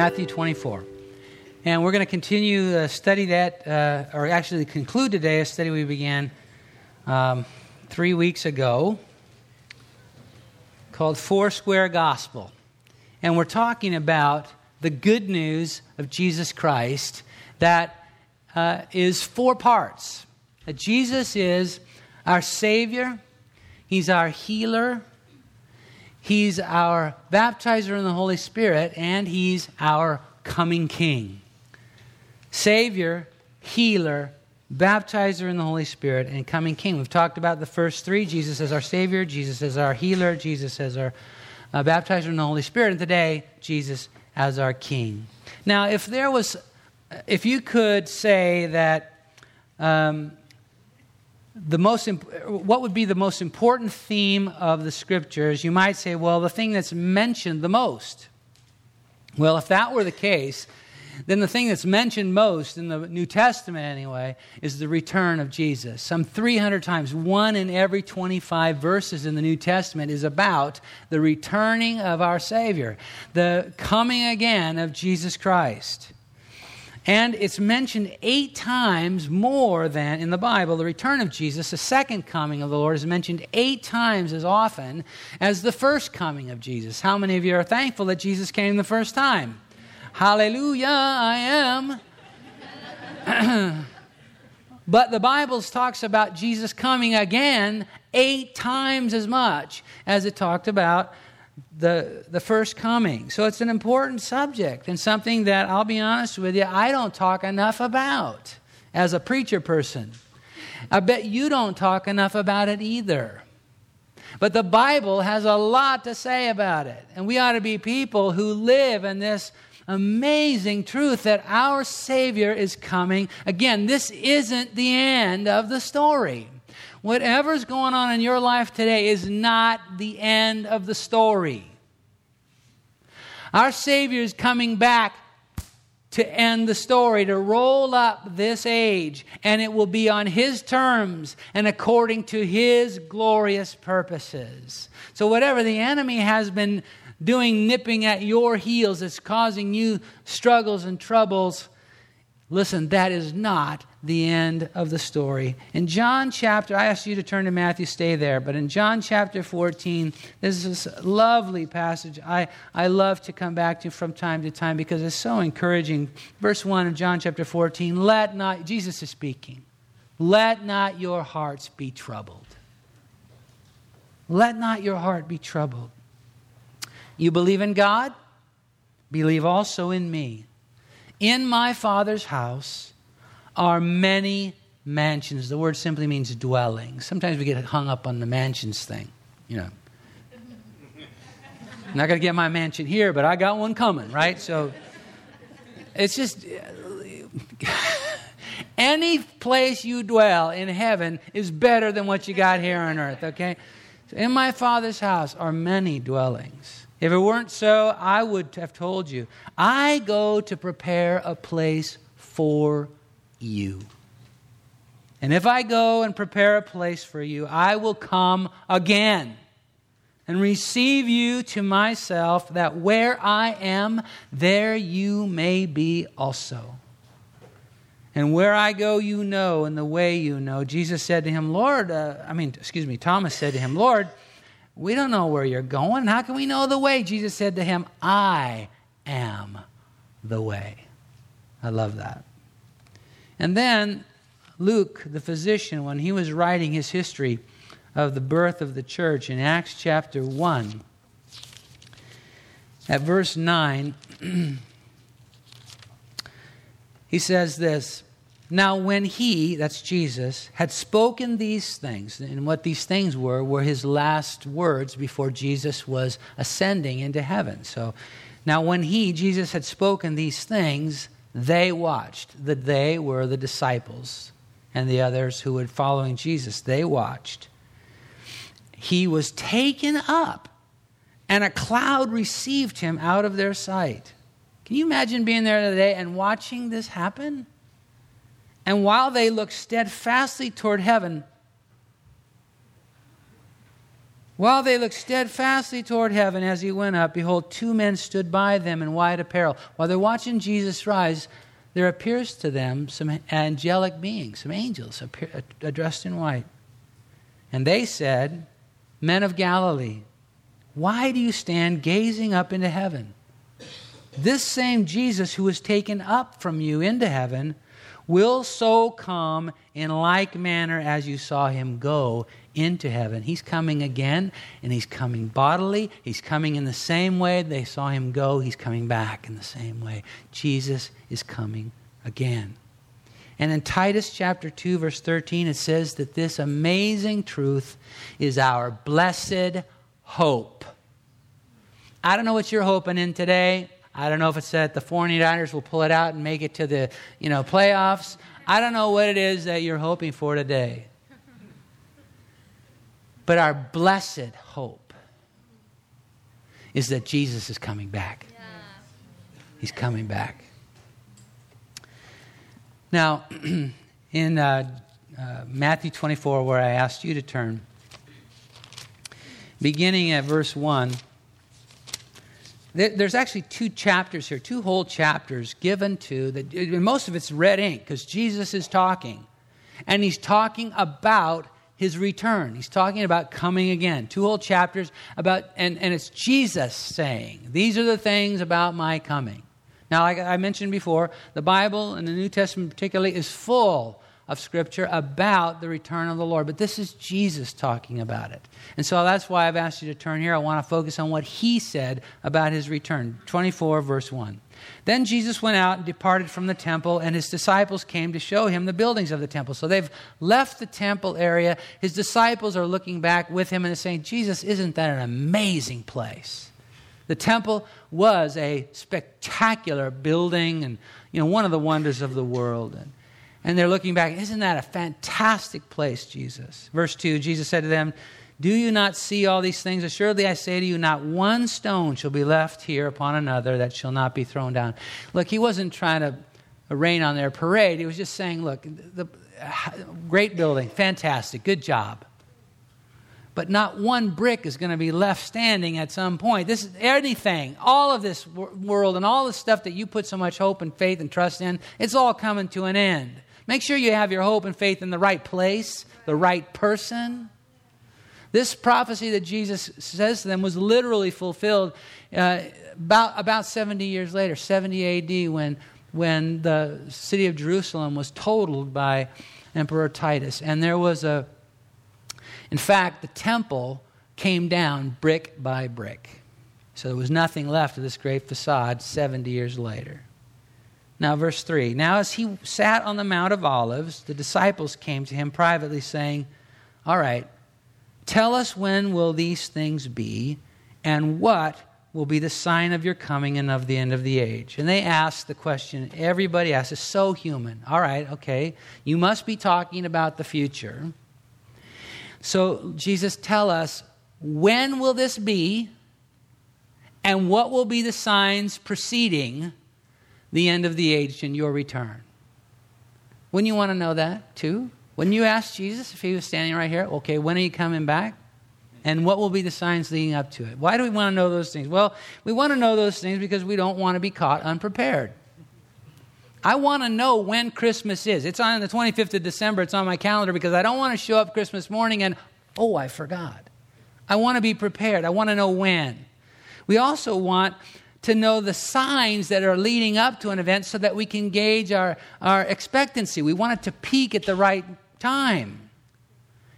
Matthew 24. And we're going to continue to study that, uh, or actually conclude today a study we began um, three weeks ago called Foursquare Gospel. And we're talking about the good news of Jesus Christ that uh, is four parts. That Jesus is our Savior, He's our healer, He's our baptizer in the Holy Spirit, and He's our coming King. Savior, healer, baptizer in the Holy Spirit, and coming King. We've talked about the first three Jesus as our Savior, Jesus as our healer, Jesus as our uh, baptizer in the Holy Spirit, and today, Jesus as our King. Now, if there was, if you could say that um, the most imp- what would be the most important theme of the scriptures you might say well the thing that's mentioned the most. Well if that were the case then the thing that's mentioned most in the new testament anyway is the return of jesus. Some 300 times one in every 25 verses in the new testament is about the returning of our savior the coming again of jesus christ and it's mentioned eight times more than in the Bible. The return of Jesus, the second coming of the Lord, is mentioned eight times as often as the first coming of Jesus. How many of you are thankful that Jesus came the first time? Hallelujah, I am. but the Bible talks about Jesus coming again eight times as much as it talked about the, the first coming. So it's an important subject and something that I'll be honest with you, I don't talk enough about as a preacher person. I bet you don't talk enough about it either. But the Bible has a lot to say about it. And we ought to be people who live in this amazing truth that our Savior is coming. Again, this isn't the end of the story. Whatever's going on in your life today is not the end of the story. Our Savior is coming back to end the story, to roll up this age, and it will be on His terms and according to His glorious purposes. So, whatever the enemy has been doing, nipping at your heels, that's causing you struggles and troubles, listen, that is not the end of the story. In John chapter, I asked you to turn to Matthew, stay there, but in John chapter 14, this is a lovely passage I, I love to come back to from time to time because it's so encouraging. Verse 1 of John chapter 14 let not, Jesus is speaking, let not your hearts be troubled. Let not your heart be troubled. You believe in God? Believe also in me. In my Father's house, are many mansions. The word simply means dwelling. Sometimes we get hung up on the mansions thing, you know. I'm not going to get my mansion here, but I got one coming, right? So it's just any place you dwell in heaven is better than what you got here on earth, okay? So in my Father's house are many dwellings. If it weren't so, I would have told you. I go to prepare a place for you. And if I go and prepare a place for you, I will come again and receive you to myself, that where I am, there you may be also. And where I go, you know, and the way you know. Jesus said to him, Lord, uh, I mean, excuse me, Thomas said to him, Lord, we don't know where you're going. How can we know the way? Jesus said to him, I am the way. I love that. And then Luke, the physician, when he was writing his history of the birth of the church in Acts chapter 1, at verse 9, he says this Now, when he, that's Jesus, had spoken these things, and what these things were, were his last words before Jesus was ascending into heaven. So, now when he, Jesus, had spoken these things, they watched. The they were the disciples and the others who were following Jesus. They watched. He was taken up, and a cloud received him out of their sight. Can you imagine being there today and watching this happen? And while they looked steadfastly toward heaven, While they looked steadfastly toward heaven as he went up, behold, two men stood by them in white apparel. While they're watching Jesus rise, there appears to them some angelic beings, some angels appear, uh, dressed in white. And they said, Men of Galilee, why do you stand gazing up into heaven? This same Jesus who was taken up from you into heaven will so come in like manner as you saw him go into heaven. He's coming again, and he's coming bodily. He's coming in the same way they saw him go. He's coming back in the same way. Jesus is coming again. And in Titus chapter 2, verse 13, it says that this amazing truth is our blessed hope. I don't know what you're hoping in today. I don't know if it's that the 49ers will pull it out and make it to the, you know, playoffs. I don't know what it is that you're hoping for today. But our blessed hope is that Jesus is coming back. Yeah. He's coming back. Now, in uh, uh, Matthew 24, where I asked you to turn, beginning at verse 1, there's actually two chapters here, two whole chapters given to that. Most of it's red ink because Jesus is talking, and he's talking about his return. He's talking about coming again. Two whole chapters about, and, and it's Jesus saying, These are the things about my coming. Now, like I mentioned before, the Bible and the New Testament particularly is full of Scripture about the return of the Lord. But this is Jesus talking about it. And so that's why I've asked you to turn here. I want to focus on what he said about his return. 24, verse 1. Then Jesus went out and departed from the temple, and his disciples came to show him the buildings of the temple. So they've left the temple area. His disciples are looking back with him and saying, Jesus, isn't that an amazing place? The temple was a spectacular building and you know one of the wonders of the world. And and they're looking back, isn't that a fantastic place, Jesus? Verse 2 Jesus said to them, Do you not see all these things? Assuredly, I say to you, not one stone shall be left here upon another that shall not be thrown down. Look, he wasn't trying to rain on their parade. He was just saying, Look, the, great building, fantastic, good job. But not one brick is going to be left standing at some point. This is anything, all of this world and all the stuff that you put so much hope and faith and trust in, it's all coming to an end. Make sure you have your hope and faith in the right place, the right person. This prophecy that Jesus says to them was literally fulfilled uh, about, about 70 years later, 70 AD, when, when the city of Jerusalem was totaled by Emperor Titus. And there was a, in fact, the temple came down brick by brick. So there was nothing left of this great facade 70 years later. Now, verse 3 Now, as he sat on the Mount of Olives, the disciples came to him privately, saying, All right, tell us when will these things be, and what will be the sign of your coming and of the end of the age? And they asked the question everybody asks, is so human. All right, okay, you must be talking about the future. So, Jesus, tell us, when will this be, and what will be the signs preceding the end of the age and your return. Wouldn't you want to know that too? Wouldn't you ask Jesus if he was standing right here? Okay, when are you coming back? And what will be the signs leading up to it? Why do we want to know those things? Well, we want to know those things because we don't want to be caught unprepared. I want to know when Christmas is. It's on the 25th of December. It's on my calendar because I don't want to show up Christmas morning and, oh, I forgot. I want to be prepared. I want to know when. We also want to know the signs that are leading up to an event so that we can gauge our, our expectancy. We want it to peak at the right time.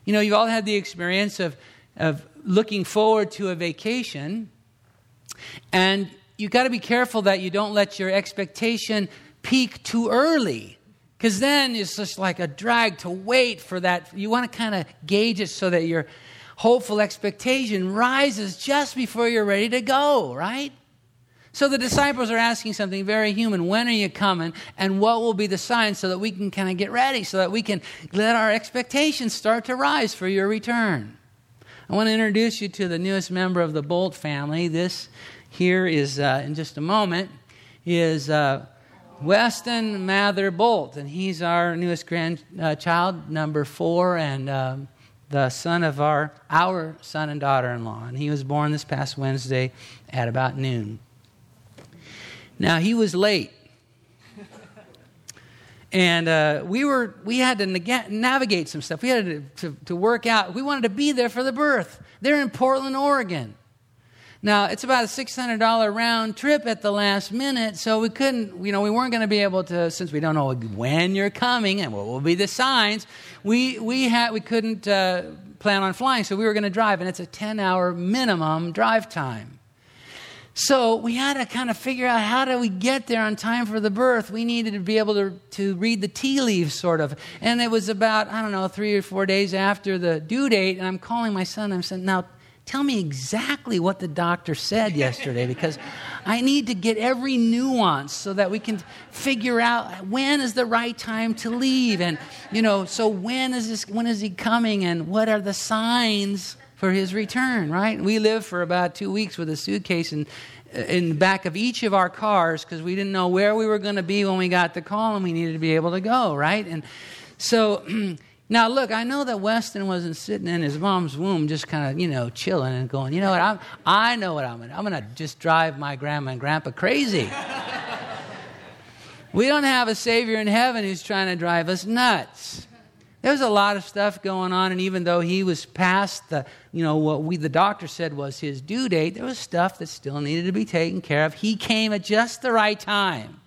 You know, you've all had the experience of, of looking forward to a vacation, and you've got to be careful that you don't let your expectation peak too early. Because then it's just like a drag to wait for that. You want to kind of gauge it so that your hopeful expectation rises just before you're ready to go, right? So the disciples are asking something very human. When are you coming? And what will be the sign so that we can kind of get ready, so that we can let our expectations start to rise for your return? I want to introduce you to the newest member of the Boldt family. This here is, uh, in just a moment, is uh, Weston Mather Boldt, and he's our newest grandchild, uh, number four, and um, the son of our, our son and daughter in law. And he was born this past Wednesday at about noon. Now, he was late. And uh, we were we had to navigate some stuff. We had to, to, to work out. We wanted to be there for the birth. They're in Portland, Oregon. Now, it's about a $600 round trip at the last minute, so we couldn't, you know, we weren't going to be able to, since we don't know when you're coming and what will be the signs, we, we, had, we couldn't uh, plan on flying, so we were going to drive, and it's a 10 hour minimum drive time. So we had to kind of figure out how do we get there on time for the birth. We needed to be able to, to read the tea leaves, sort of. And it was about, I don't know, three or four days after the due date, and I'm calling my son. I'm saying, now, Tell me exactly what the doctor said yesterday because I need to get every nuance so that we can figure out when is the right time to leave and you know so when is this when is he coming and what are the signs for his return right we lived for about 2 weeks with a suitcase in in the back of each of our cars because we didn't know where we were going to be when we got the call and we needed to be able to go right and so Now, look, I know that Weston wasn't sitting in his mom's womb just kind of, you know, chilling and going, you know what, I'm, I know what I'm going to I'm going to just drive my grandma and grandpa crazy. we don't have a Savior in heaven who's trying to drive us nuts. There was a lot of stuff going on, and even though he was past the, you know, what we, the doctor said was his due date, there was stuff that still needed to be taken care of. He came at just the right time.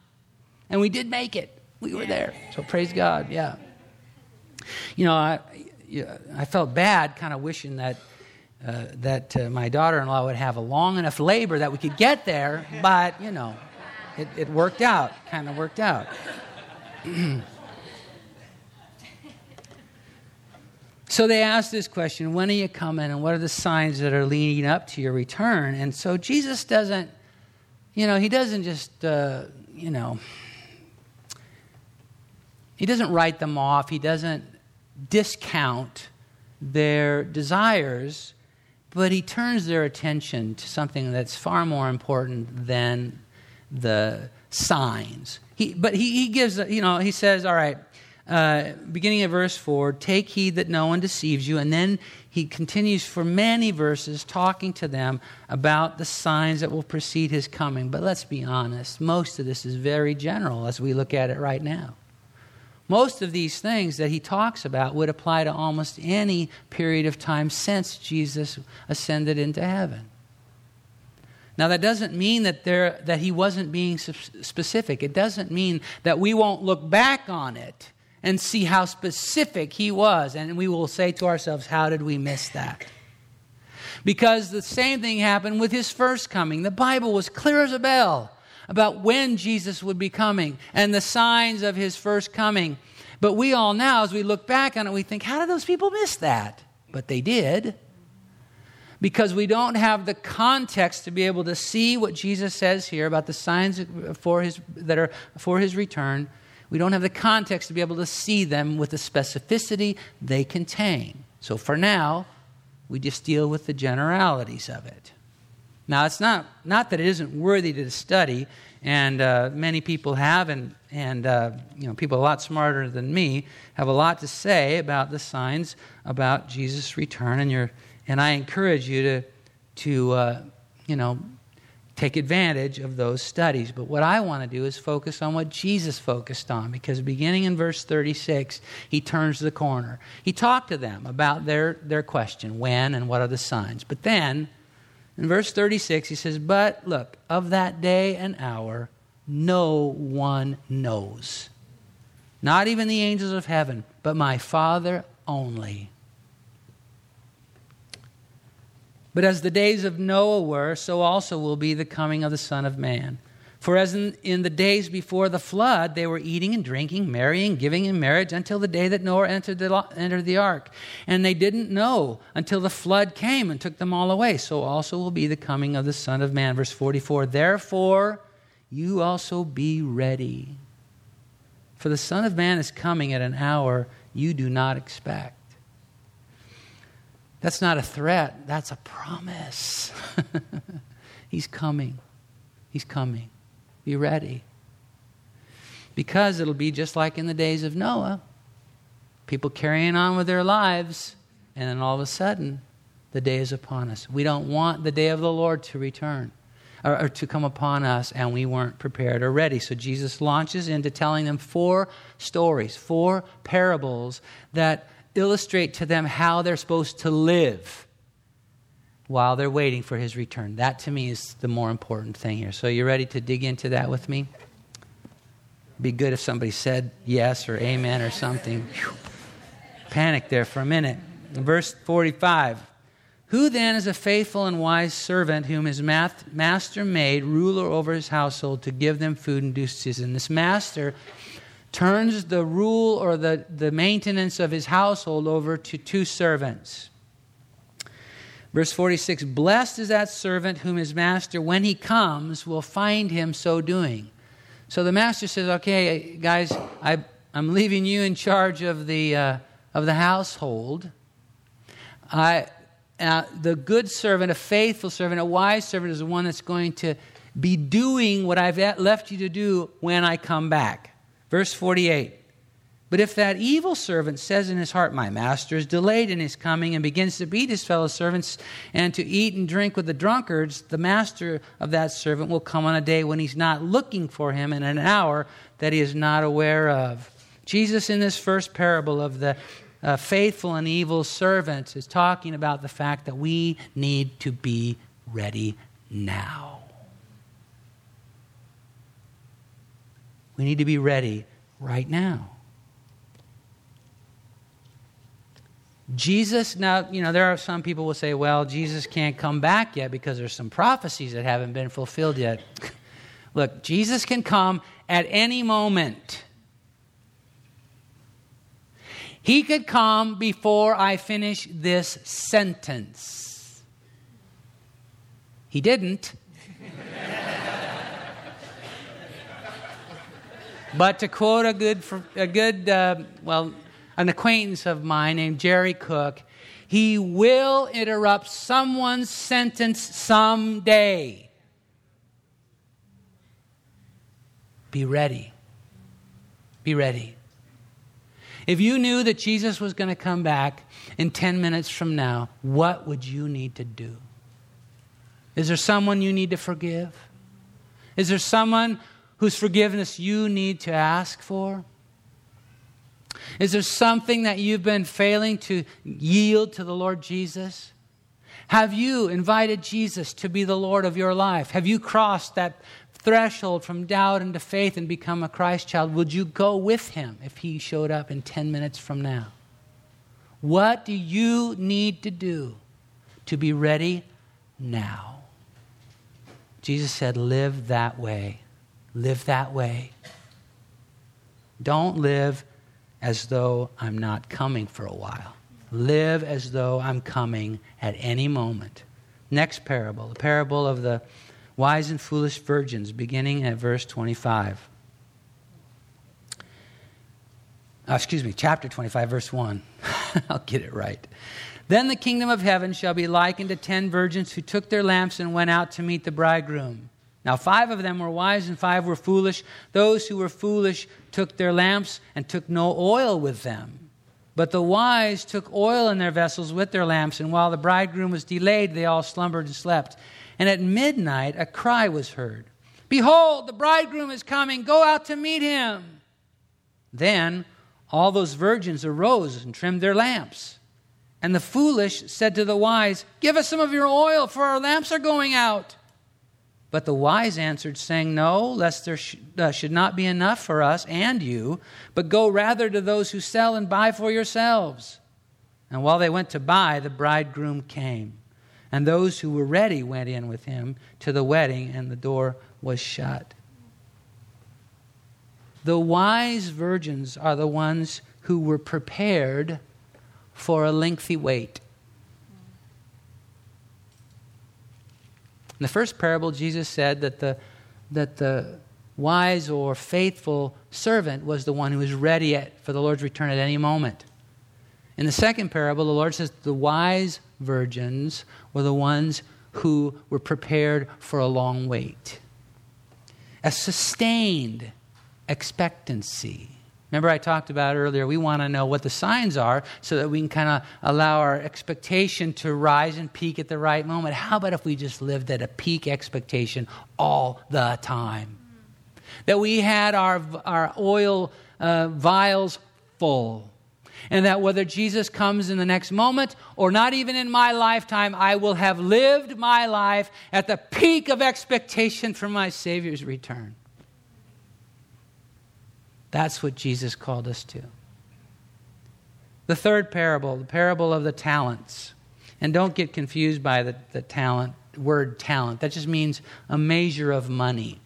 And we did make it. We were there. So praise God, yeah. You know, I, I felt bad kind of wishing that, uh, that uh, my daughter in law would have a long enough labor that we could get there, but, you know, it, it worked out, kind of worked out. so they asked this question when are you coming and what are the signs that are leading up to your return? And so Jesus doesn't, you know, he doesn't just, uh, you know, he doesn't write them off. He doesn't discount their desires, but he turns their attention to something that's far more important than the signs. He, but he, he gives, you know, he says, all right, uh, beginning of verse 4, take heed that no one deceives you. And then he continues for many verses talking to them about the signs that will precede his coming. But let's be honest, most of this is very general as we look at it right now. Most of these things that he talks about would apply to almost any period of time since Jesus ascended into heaven. Now, that doesn't mean that, there, that he wasn't being specific. It doesn't mean that we won't look back on it and see how specific he was, and we will say to ourselves, How did we miss that? Because the same thing happened with his first coming. The Bible was clear as a bell about when Jesus would be coming and the signs of his first coming. But we all now, as we look back on it, we think, how did those people miss that? But they did. Because we don't have the context to be able to see what Jesus says here about the signs for his, that are for his return. We don't have the context to be able to see them with the specificity they contain. So for now, we just deal with the generalities of it. Now, it's not, not that it isn't worthy to study, and uh, many people have, and, and uh, you know, people a lot smarter than me have a lot to say about the signs about Jesus' return, and, you and I encourage you to, to uh, you know, take advantage of those studies. But what I want to do is focus on what Jesus focused on, because beginning in verse 36, he turns the corner. He talked to them about their, their question when and what are the signs. But then, in verse 36, he says, But look, of that day and hour, no one knows. Not even the angels of heaven, but my Father only. But as the days of Noah were, so also will be the coming of the Son of Man. For as in, in, the days before the flood, they were eating and drinking, marrying, giving in marriage until the day that Noah entered the, entered the ark. And they didn't know until the flood came and took them all away. So also will be the coming of the Son of Man. Verse 44 Therefore, you also be ready. For the Son of Man is coming at an hour you do not expect. That's not a threat, that's a promise. He's coming. He's coming. Be ready. Because it'll be just like in the days of Noah people carrying on with their lives, and then all of a sudden, the day is upon us. We don't want the day of the Lord to return or, or, to come upon us, and we weren't prepared or ready. So Jesus launches into telling them four stories, four parables that illustrate to them how they're supposed to live while they're waiting for his return. That to me is the more important thing here. So, you ready to dig into that with me? Be good if somebody said yes or amen or something. Panic there for a minute. Verse 45 Who then is a faithful and wise servant whom his master made ruler over his household to give them food and due season? This master turns the rule or the, the maintenance of his household over to two servants. Verse 46 Blessed is that servant whom his master, when he comes, will find him so doing. So the master says, Okay, guys, I, am leaving you in charge of the, uh, of the household. I, uh, the good servant, a faithful servant, a wise servant is the one that's going to be doing what I've left you to do when I come back. Verse 48 but if that evil servant says in his heart, My master is delayed in his coming, and begins to beat his fellow servants and to eat and drink with the drunkards, the master of that servant will come on a day when he's not looking for him in an hour that he is not aware of. Jesus, in this first parable of the uh, faithful and evil servants, is talking about the fact that we need to be ready now. We need to be ready right now. Jesus, now, you know, there are some people will say, well, Jesus can't come back yet because there's some prophecies that haven't been fulfilled yet. Look, Jesus can come at any moment. He could come before I finish this sentence. He didn't. but to quote a good, a good uh, well, an acquaintance of mine named Jerry Cook, he will interrupt someone's sentence someday. Be ready. Be ready. If you knew that Jesus was going to come back in 10 minutes from now, what would you need to do? Is there someone you need to forgive? Is there someone whose forgiveness you need to ask for? Is there something that you've been failing to yield to the Lord Jesus? Have you invited Jesus to be the Lord of your life? Have you crossed that threshold from doubt into faith and become a Christ child? Would you go with him if he showed up in 10 minutes from now? What do you need to do to be ready now? Jesus said, Live that way. Live that way. Don't live as though I'm not coming for a while. Live as though I'm coming at any moment. Next parable, the parable of the wise and foolish virgins, beginning at verse 25. Oh, excuse me, chapter 25, verse 1. I'll get it right. Then the kingdom of heaven shall be likened to ten virgins who took their lamps and went out to meet the bridegroom. Now, five of them were wise and five were foolish. Those who were foolish took their lamps and took no oil with them. But the wise took oil in their vessels with their lamps, and while the bridegroom was delayed, they all slumbered and slept. And at midnight, a cry was heard Behold, the bridegroom is coming, go out to meet him. Then all those virgins arose and trimmed their lamps. And the foolish said to the wise, Give us some of your oil, for our lamps are going out. But the wise answered, saying, No, lest there sh- uh, should not be enough for us and you, but go rather to those who sell and buy for yourselves. And while they went to buy, the bridegroom came. And those who were ready went in with him to the wedding, and the door was shut. The wise virgins are the ones who were prepared for a lengthy wait. In the first parable, Jesus said that the, that the wise or faithful servant was the one who was ready at, for the Lord's return at any moment. In the second parable, the Lord says the wise virgins were the ones who were prepared for a long wait. A sustained expectancy. Remember, I talked about earlier, we want to know what the signs are so that we can kind of allow our expectation to rise and peak at the right moment. How about if we just lived at a peak expectation all the time? That we had our, our oil uh, vials full. And that whether Jesus comes in the next moment or not even in my lifetime, I will have lived my life at the peak of expectation for my Savior's return. That's what Jesus called us to. The third parable, the parable of the talents. And don't get confused by the, the talent word talent. That just means a measure of money.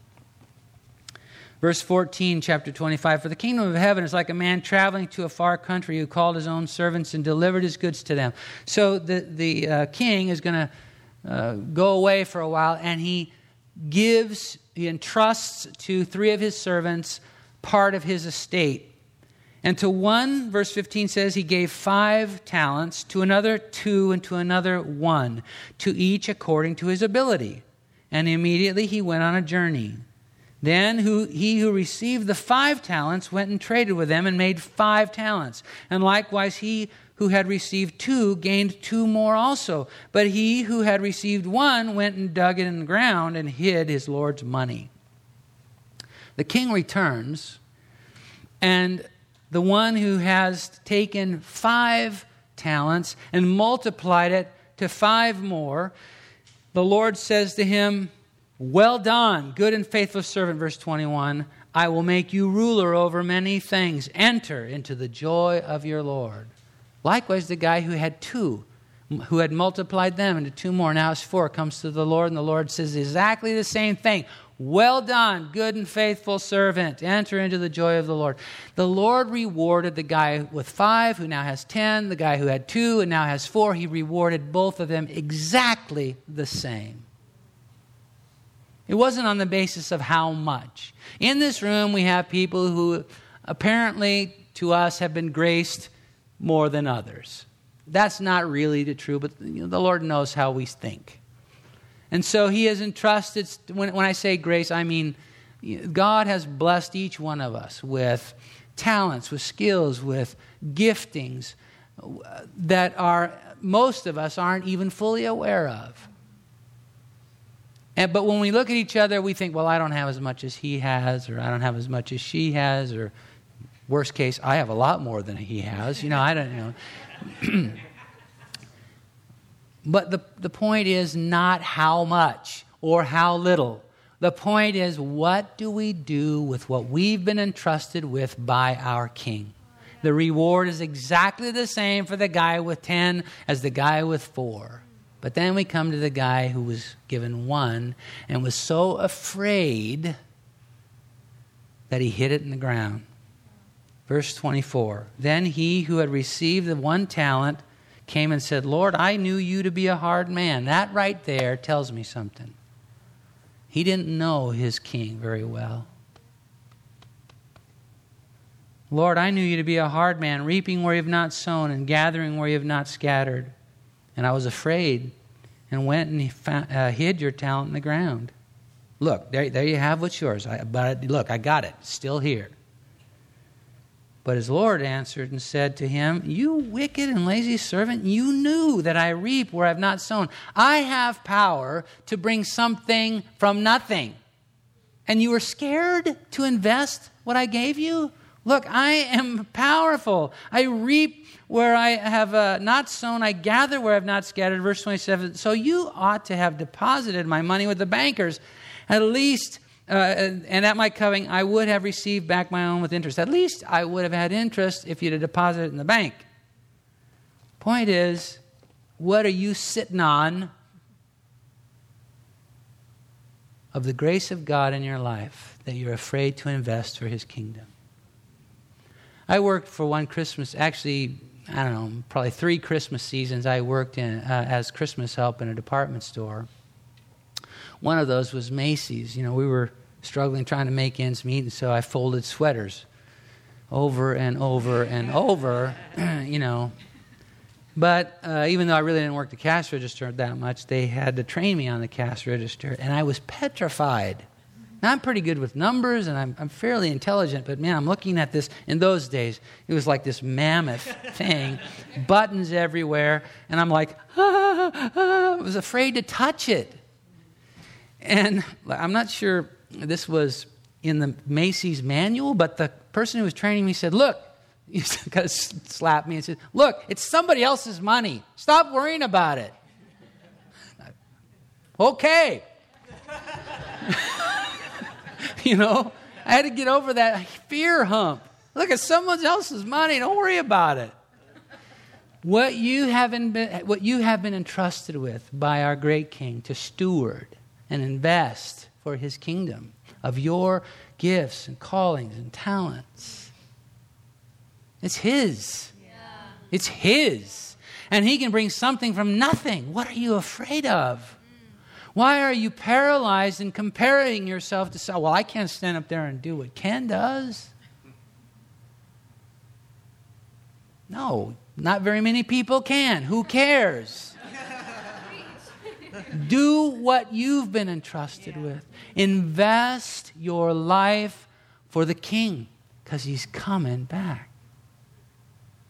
Verse 14, chapter 25 For the kingdom of heaven is like a man traveling to a far country who called his own servants and delivered his goods to them. So the, the uh, king is going to uh, go away for a while and he gives, he entrusts to three of his servants part of his estate. And to one, verse 15 says, he gave five talents, to another two, and to another one, to each according to his ability. And immediately he went on a journey. Then who, he who received the five talents went and traded with them and made five talents. And likewise he who had received two gained two more also. But he who had received one went and dug it in the ground and hid his Lord's money. The king returns, and the one who has taken five talents and multiplied it to five more, the Lord says to him, Well done, good and faithful servant, verse 21. I will make you ruler over many things. Enter into the joy of your Lord. Likewise, the guy who had two, who had multiplied them into two more, now has four, comes to the Lord, and the Lord says exactly the same thing. Well done, good and faithful servant. Enter into the joy of the Lord. The Lord rewarded the guy with five, who now has ten, the guy who had two and now has four. He rewarded both of them exactly the same. It wasn't on the basis of how much. In this room, we have people who apparently to us have been graced more than others. That's not really the true, but you know, the Lord knows how we think. And so he has entrusted, when, when I say grace, I mean God has blessed each one of us with talents, with skills, with giftings that are most of us aren't even fully aware of. And, but when we look at each other, we think, well, I don't have as much as he has, or I don't have as much as she has, or worst case, I have a lot more than he has. You know, I don't know. But the, the point is not how much or how little. The point is, what do we do with what we've been entrusted with by our King? The reward is exactly the same for the guy with 10 as the guy with 4. But then we come to the guy who was given one and was so afraid that he hid it in the ground. Verse 24 Then he who had received the one talent came and said, Lord, I knew you to be a hard man. That right there tells me something. He didn't know his king very well. Lord, I knew you to be a hard man, reaping where you have not sown and gathering where you have not scattered. And I was afraid and went and found, uh, hid your talent in the ground. Look, there, there you have what's yours. I, but look, I got it. still here. But his Lord answered and said to him, You wicked and lazy servant, you knew that I reap where I have not sown. I have power to bring something from nothing. And you were scared to invest what I gave you? Look, I am powerful. I reap where I have uh, not sown, I gather where I have not scattered. Verse 27. So you ought to have deposited my money with the bankers. At least uh, and at my coming, I would have received back my own with interest. At least I would have had interest if you'd have deposited it in the bank. Point is, what are you sitting on of the grace of God in your life that you're afraid to invest for His kingdom? I worked for one Christmas, actually, I don't know, probably three Christmas seasons. I worked in uh, as Christmas help in a department store. One of those was Macy's. You know, we were struggling trying to make ends meet, and so I folded sweaters over and over and over, you know. But uh, even though I really didn't work the cash register that much, they had to train me on the cash register, and I was petrified Now, I'm pretty good with numbers and I'm, I'm fairly intelligent, but man, I'm looking at this in those days. It was like this mammoth thing, buttons everywhere, and I'm like, ah, ah, I was afraid to touch it. And I'm not sure this was in the Macy's manual, but the person who was training me said, Look, he kind of slapped me and said, Look, it's somebody else's money. Stop worrying about it. okay. you know, I had to get over that fear hump. Look, it's someone else's money. Don't worry about it. What you, have been, what you have been entrusted with by our great King to steward and invest for his kingdom of your gifts and callings and talents. It's his. Yeah. It's his. And he can bring something from nothing. What are you afraid of? Why are you paralyzed and comparing yourself to, well, I can't stand up there and do what Ken does? No, not very many people can. Who cares? Do what you've been entrusted yeah. with. Invest your life for the king because he's coming back.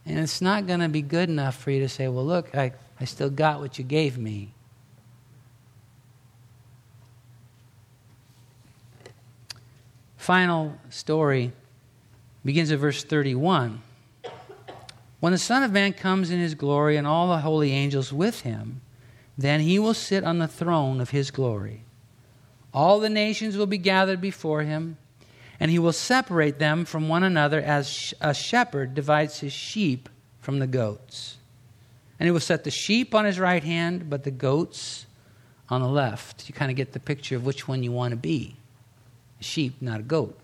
And it's not going to be good enough for you to say, well, look, I, I still got what you gave me. final story begins at verse 31. When the Son of Man comes in his glory and all the holy angels with him, then he will sit on the throne of his glory. All the nations will be gathered before him, and he will separate them from one another as a shepherd divides his sheep from the goats. And he will set the sheep on his right hand, but the goats on the left. You kind of get the picture of which one you want to be a sheep, not a goat.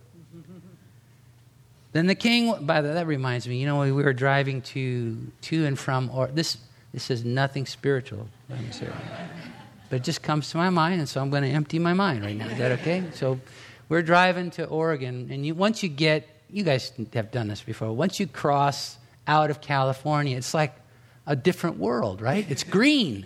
then the king, by the, way, that reminds me, you know, we were driving to, to and from, or this, this is nothing spiritual, but it just comes to my mind, and so I'm going to empty my mind right now. Is that okay? So we're driving to Oregon, and you, once you get, you guys have done this before, once you cross out of California, it's like a different world, right? It's green.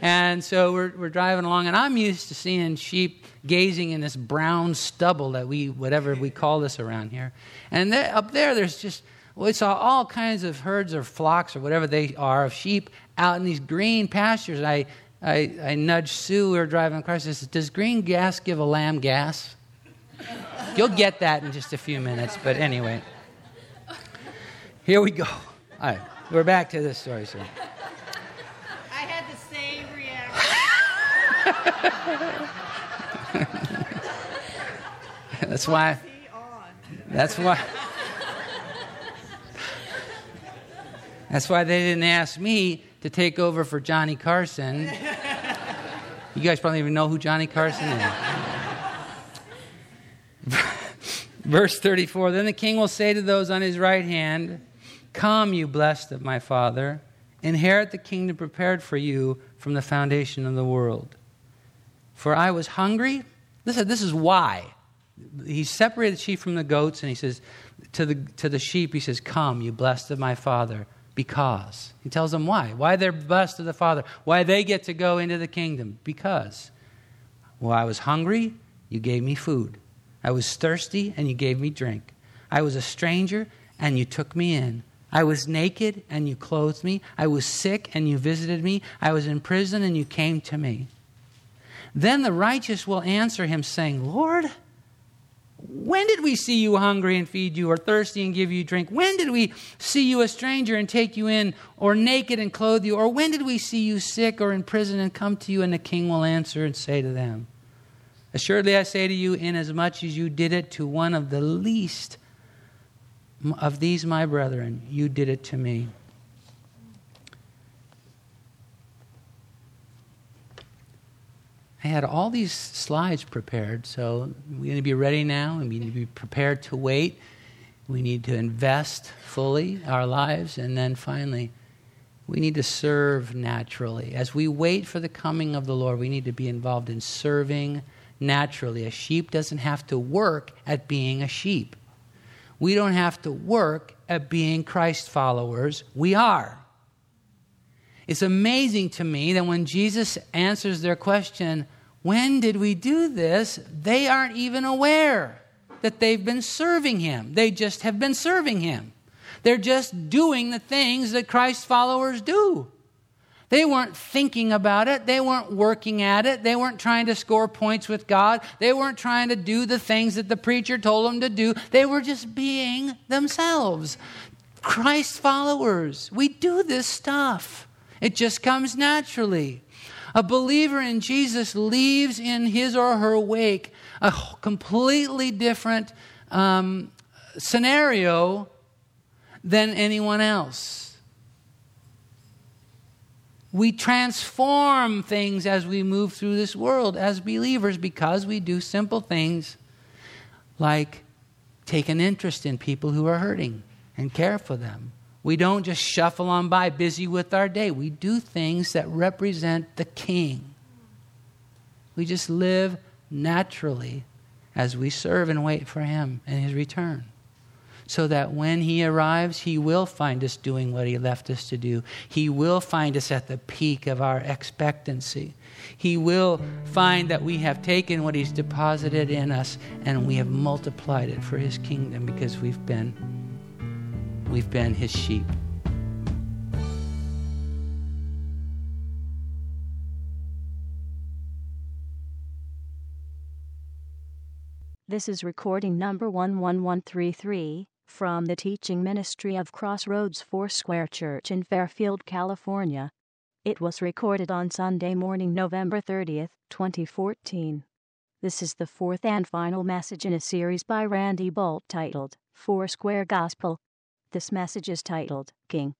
And so we're, we're driving along, and I'm used to seeing sheep gazing in this brown stubble that we, whatever we call this around here. And up there, there's just, we saw all kinds of herds or flocks or whatever they are of sheep out in these green pastures. I, I, I nudged Sue, we were driving across, I said, Does green gas give a lamb gas? You'll get that in just a few minutes, but anyway. Here we go. All right, we're back to this story, sir. I had the same reaction. that's why. That's why. That's why they didn't ask me to take over for Johnny Carson. You guys probably even know who Johnny Carson is. Verse 34 Then the king will say to those on his right hand, Come, you blessed of my father, inherit the kingdom prepared for you from the foundation of the world. For I was hungry. Listen, this is why. He separated the sheep from the goats, and he says to the, to the sheep, he says, Come, you blessed of my Father, because. He tells them why. Why they're blessed of the Father. Why they get to go into the kingdom. Because. Well, I was hungry, you gave me food. I was thirsty, and you gave me drink. I was a stranger, and you took me in. I was naked, and you clothed me. I was sick, and you visited me. I was in prison, and you came to me. Then the righteous will answer him, saying, Lord, when did we see you hungry and feed you, or thirsty and give you drink? When did we see you a stranger and take you in, or naked and clothe you? Or when did we see you sick or in prison and come to you? And the king will answer and say to them, Assuredly I say to you, inasmuch as you did it to one of the least of these my brethren, you did it to me. I had all these slides prepared, so we need to be ready now, and we need to be prepared to wait. We need to invest fully our lives, and then finally, we need to serve naturally. As we wait for the coming of the Lord, we need to be involved in serving naturally. A sheep doesn't have to work at being a sheep. We don't have to work at being Christ followers. We are. It's amazing to me that when Jesus answers their question, when did we do this? They aren't even aware that they've been serving him. They just have been serving him. They're just doing the things that Christ followers do. They weren't thinking about it. They weren't working at it. They weren't trying to score points with God. They weren't trying to do the things that the preacher told them to do. They were just being themselves. Christ followers, we do this stuff. It just comes naturally. A believer in Jesus leaves in his or her wake a completely different um, scenario than anyone else. We transform things as we move through this world as believers because we do simple things like take an interest in people who are hurting and care for them. We don't just shuffle on by busy with our day. We do things that represent the King. We just live naturally as we serve and wait for Him and His return. So that when He arrives, He will find us doing what He left us to do. He will find us at the peak of our expectancy. He will find that we have taken what He's deposited in us and we have multiplied it for His kingdom because we've been We've been his sheep. This is recording number 11133 from the teaching ministry of Crossroads Foursquare Church in Fairfield, California. It was recorded on Sunday morning, November 30th, 2014. This is the fourth and final message in a series by Randy Boldt titled Foursquare Gospel this message is titled King.